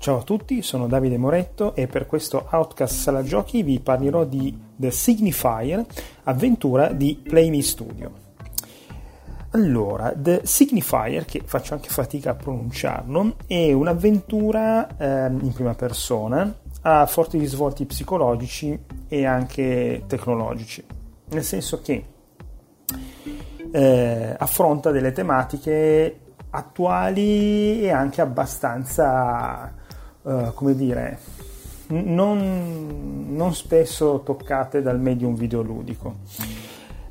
Ciao a tutti, sono Davide Moretto e per questo Outcast Sala Giochi vi parlerò di The Signifier, avventura di Play Me Studio. Allora, The Signifier, che faccio anche fatica a pronunciarlo, è un'avventura eh, in prima persona, ha forti risvolti psicologici e anche tecnologici, nel senso che eh, affronta delle tematiche attuali e anche abbastanza uh, come dire, non, non, spesso toccate dal medium videoludico.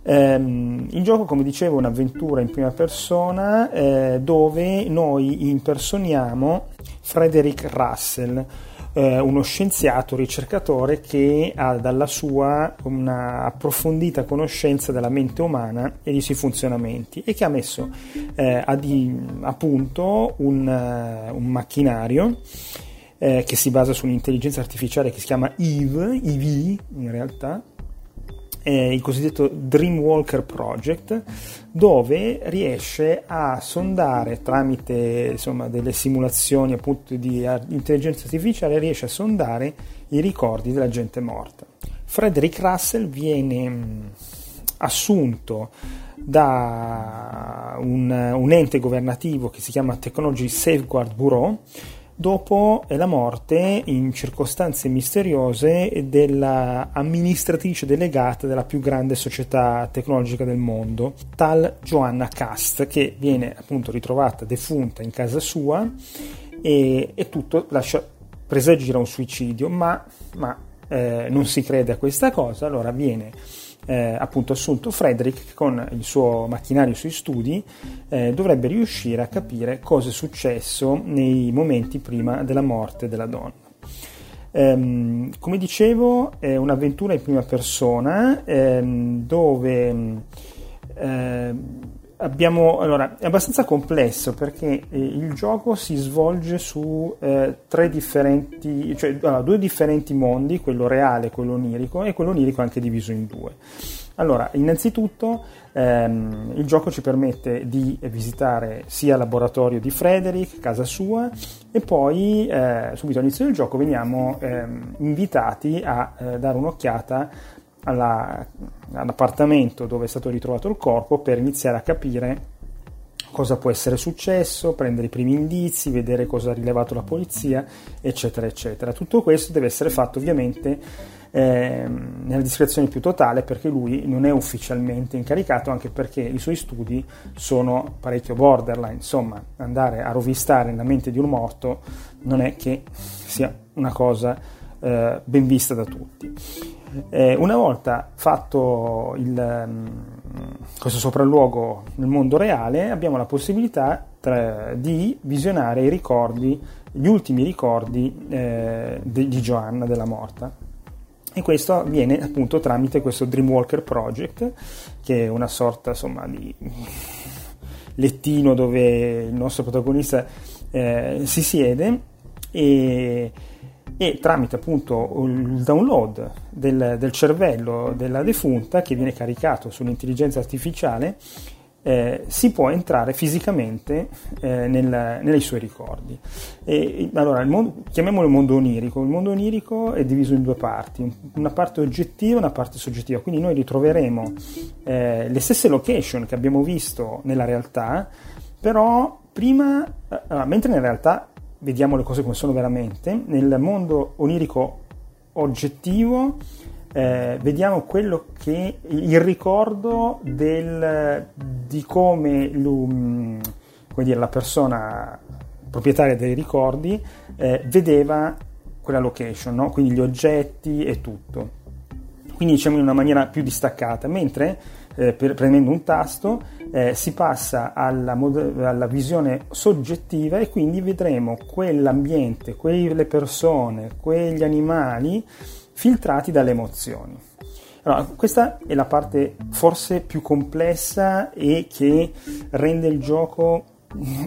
Um, il gioco, come dicevo, è un'avventura in prima persona eh, dove noi impersoniamo Frederick Russell, eh, uno scienziato ricercatore che ha dalla sua una approfondita conoscenza della mente umana e dei suoi funzionamenti e che ha messo eh, a, di, a punto un, uh, un macchinario eh, che si basa su un'intelligenza artificiale che si chiama EVE, EV in realtà, è il cosiddetto Dreamwalker Project, dove riesce a sondare tramite insomma, delle simulazioni appunto di intelligenza artificiale, riesce a sondare i ricordi della gente morta. Frederick Russell viene assunto da un, un ente governativo che si chiama Technology Safeguard Bureau, dopo la morte in circostanze misteriose dell'amministratrice delegata della più grande società tecnologica del mondo, tal Joanna Cast, che viene appunto ritrovata defunta in casa sua e, e tutto lascia presagire un suicidio, ma, ma eh, non si crede a questa cosa, allora viene eh, appunto assunto Frederick che con il suo macchinario sui studi eh, dovrebbe riuscire a capire cosa è successo nei momenti prima della morte della donna. Um, come dicevo, è un'avventura in prima persona um, dove um, abbiamo, allora, è abbastanza complesso perché eh, il gioco si svolge su eh, tre differenti, cioè allora, due differenti mondi, quello reale e quello onirico, e quello onirico anche diviso in due. Allora, innanzitutto ehm, il gioco ci permette di visitare sia il laboratorio di Frederick, casa sua, e poi eh, subito all'inizio del gioco veniamo ehm, invitati a eh, dare un'occhiata alla, all'appartamento dove è stato ritrovato il corpo per iniziare a capire cosa può essere successo, prendere i primi indizi, vedere cosa ha rilevato la polizia, eccetera, eccetera. Tutto questo deve essere fatto ovviamente eh, nella discrezione più totale perché lui non è ufficialmente incaricato, anche perché i suoi studi sono parecchio borderline, insomma, andare a rovistare nella mente di un morto non è che sia una cosa eh, ben vista da tutti. Eh, una volta fatto il, um, questo sopralluogo nel mondo reale, abbiamo la possibilità tra, di visionare i ricordi, gli ultimi ricordi eh, di, di Joanna della morta. E questo avviene appunto tramite questo Dreamwalker Project, che è una sorta insomma di lettino dove il nostro protagonista eh, si siede e e tramite appunto il download del, del cervello della defunta che viene caricato sull'intelligenza artificiale eh, si può entrare fisicamente eh, nel, nei suoi ricordi. E, allora, il mondo, chiamiamolo il mondo onirico. Il mondo onirico è diviso in due parti, una parte oggettiva e una parte soggettiva. Quindi noi ritroveremo eh, le stesse location che abbiamo visto nella realtà, però prima, eh, mentre in realtà vediamo le cose come sono veramente, nel mondo onirico oggettivo eh, vediamo quello che il ricordo del, di come, come dire, la persona proprietaria dei ricordi eh, vedeva quella location, no? quindi gli oggetti e tutto. Quindi diciamo in una maniera più distaccata, mentre eh, premendo un tasto eh, si passa alla, mod- alla, visione soggettiva e quindi vedremo quell'ambiente, quelle persone, quegli animali filtrati dalle emozioni. Allora, questa è la parte forse più complessa e che rende il gioco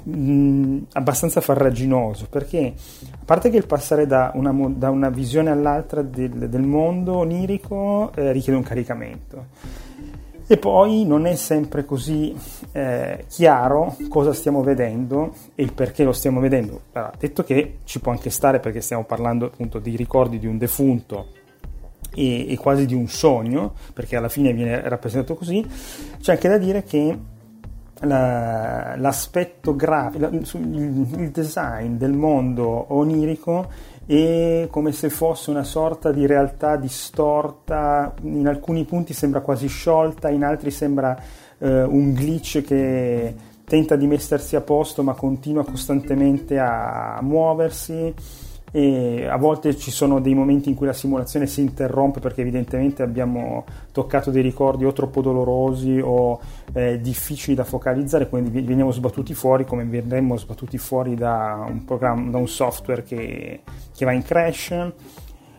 mm, abbastanza farraginoso perché a parte che il passare da una, da una visione all'altra del, del mondo onirico eh, richiede un caricamento E poi non è sempre così eh, chiaro cosa stiamo vedendo e il perché lo stiamo vedendo. Allora, detto che ci può anche stare perché stiamo parlando appunto dei ricordi di un defunto e, e quasi di un sogno, perché alla fine viene rappresentato così, c'è anche da dire che la, l'aspetto grafico, il, il design del mondo onirico è come se fosse una sorta di realtà distorta, in alcuni punti sembra quasi sciolta, in altri sembra eh, un glitch che tenta di mettersi a posto ma continua costantemente a muoversi e a volte ci sono dei momenti in cui la simulazione si interrompe perché evidentemente abbiamo toccato dei ricordi o troppo dolorosi o eh, difficili da focalizzare, quindi veniamo sbattuti fuori come verremmo sbattuti fuori da un, da un software che, che va in crash.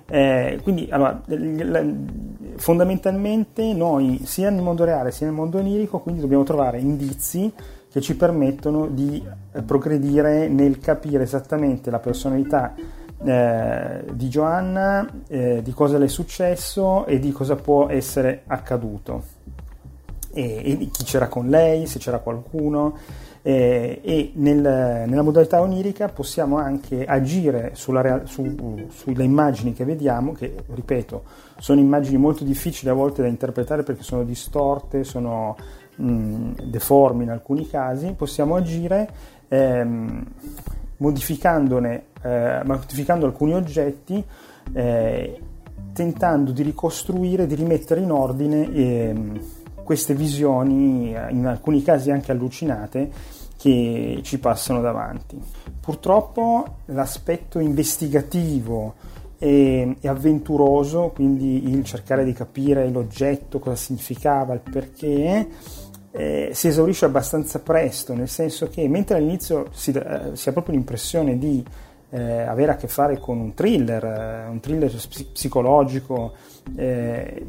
Eh, quindi allora, fondamentalmente noi sia nel mondo reale sia nel mondo onirico quindi dobbiamo trovare indizi che ci permettono di eh, progredire nel capire esattamente la personalità eh, di Giovanna, eh, di cosa le è successo e di cosa può essere accaduto. E, e chi c'era con lei, se c'era qualcuno. Eh, e nel, nella modalità onirica possiamo anche agire sulla, su, sulle immagini che vediamo, che ripeto sono immagini molto difficili a volte da interpretare perché sono distorte, sono mh, deformi in alcuni casi, possiamo agire ehm, modificandone, eh, modificando alcuni oggetti, eh, tentando di ricostruire, di rimettere in ordine eh, queste visioni, eh, in alcuni casi anche allucinate, che ci passano davanti. Purtroppo l'aspetto investigativo e, e, avventuroso, quindi il cercare di capire l'oggetto, cosa significava, il perché, eh, si esaurisce abbastanza presto, nel senso che mentre all'inizio si, eh, si ha proprio l'impressione di eh, avere a che fare con un thriller, eh, un thriller psicologico eh,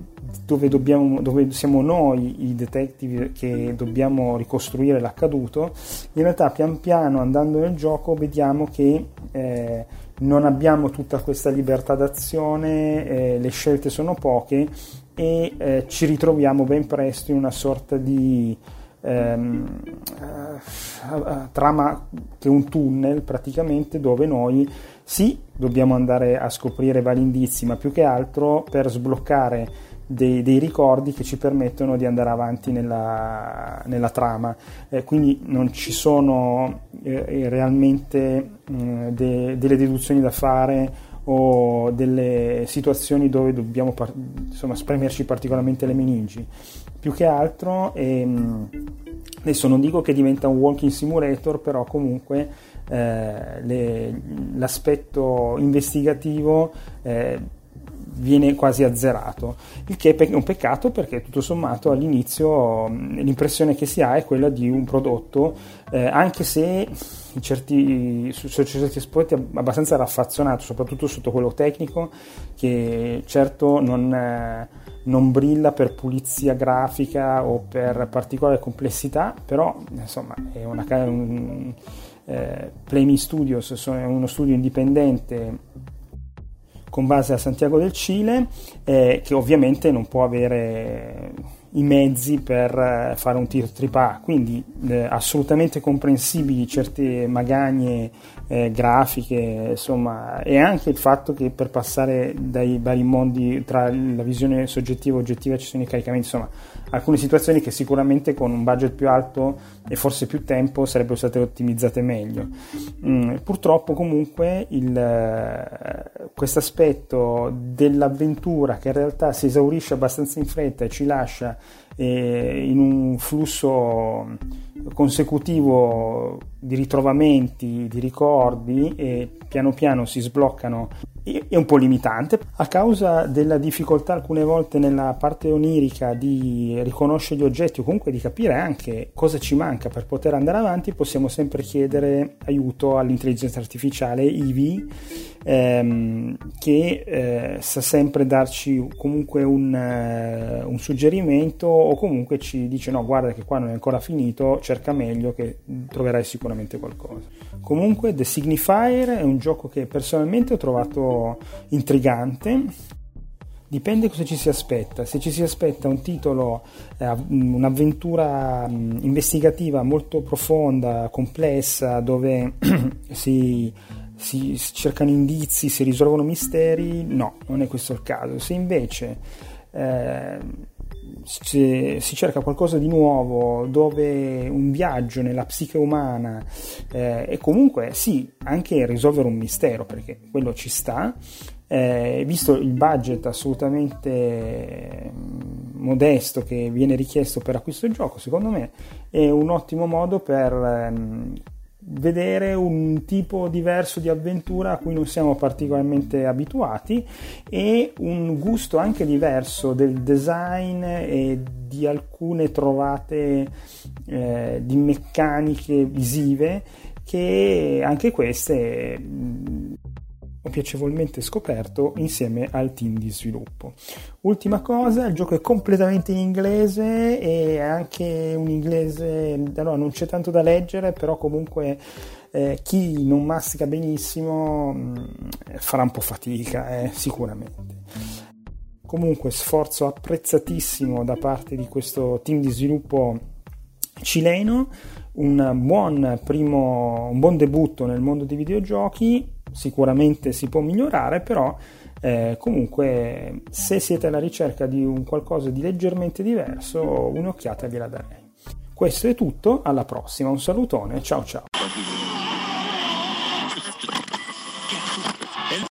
dove, dobbiamo, dove, siamo noi i detective che dobbiamo ricostruire l'accaduto, in realtà pian piano andando nel gioco vediamo che eh, non abbiamo tutta questa libertà d'azione, eh, le scelte sono poche e eh, ci ritroviamo ben presto in una sorta di ehm, uh, trama che è un tunnel praticamente dove noi sì dobbiamo andare a scoprire vari indizi ma più che altro per sbloccare dei, dei, ricordi che ci permettono di andare avanti nella, nella trama. Eh, quindi non ci sono eh, realmente eh, de, delle deduzioni da fare o delle situazioni dove dobbiamo par- insomma, spremerci particolarmente le meningi. Più che altro, ehm, adesso non dico che diventa un walking simulator, però comunque eh, le, l'aspetto investigativo eh, viene quasi azzerato, il che è un peccato perché tutto sommato all'inizio l'impressione che si ha è quella di un prodotto, eh, anche se in certi, su, su certi aspetti abbastanza raffazzonato, soprattutto sotto quello tecnico, che certo non, eh, non brilla per pulizia grafica o per particolare complessità, però insomma è una... Un, eh, Playme Studios è uno studio indipendente con base a Santiago del Cile, eh, che ovviamente non può avere i mezzi per eh, fare un tiro AAA, quindi eh, assolutamente comprensibili certe magagne eh, grafiche, insomma, e anche il fatto che per passare dai vari mondi tra la visione soggettiva e oggettiva ci sono i caricamenti, insomma, alcune situazioni che sicuramente con un budget più alto e forse più tempo sarebbero state ottimizzate meglio. Mm, purtroppo comunque eh, questo aspetto dell'avventura che in realtà si esaurisce abbastanza in fretta e ci lascia eh, in un flusso consecutivo di ritrovamenti, di ricordi e piano piano si sbloccano. È un po' limitante. A causa della difficoltà alcune volte nella parte onirica di riconoscere gli oggetti o comunque di capire anche cosa ci manca per poter andare avanti possiamo sempre chiedere aiuto all'intelligenza artificiale IVI ehm, che eh, sa sempre darci comunque un, eh, un, suggerimento o comunque ci dice no guarda che qua non è ancora finito cerca meglio che troverai sicuramente qualcosa comunque The Signifier è un gioco che personalmente ho trovato intrigante dipende cosa ci si aspetta. Se ci si aspetta un titolo, eh, un'avventura investigativa molto profonda, complessa, dove si, si, cercano indizi, si risolvono misteri, no, non è questo il caso. Se invece eh, si, si, cerca qualcosa di nuovo, dove un viaggio nella psiche umana eh, e comunque sì, anche risolvere un mistero, perché quello ci sta, eh, visto il budget assolutamente mm, modesto che viene richiesto per acquisto del gioco, secondo me è un ottimo modo per ehm, vedere un tipo diverso di avventura a cui non siamo particolarmente abituati e un gusto anche diverso del design e di alcune trovate eh, di meccaniche visive che anche queste mm, piacevolmente scoperto insieme al team di sviluppo. Ultima cosa, il gioco è completamente in inglese e anche un inglese, allora non c'è tanto da leggere, però comunque eh, chi non mastica benissimo mh, mm, farà un po' fatica, eh, sicuramente. Comunque sforzo apprezzatissimo da parte di questo team di sviluppo cileno, un buon primo, un buon debutto nel mondo dei videogiochi sicuramente si può migliorare, però eh, comunque se siete alla ricerca di un qualcosa di leggermente diverso, un'occhiata gliela darei. Questo è tutto, alla prossima, un salutone, ciao ciao.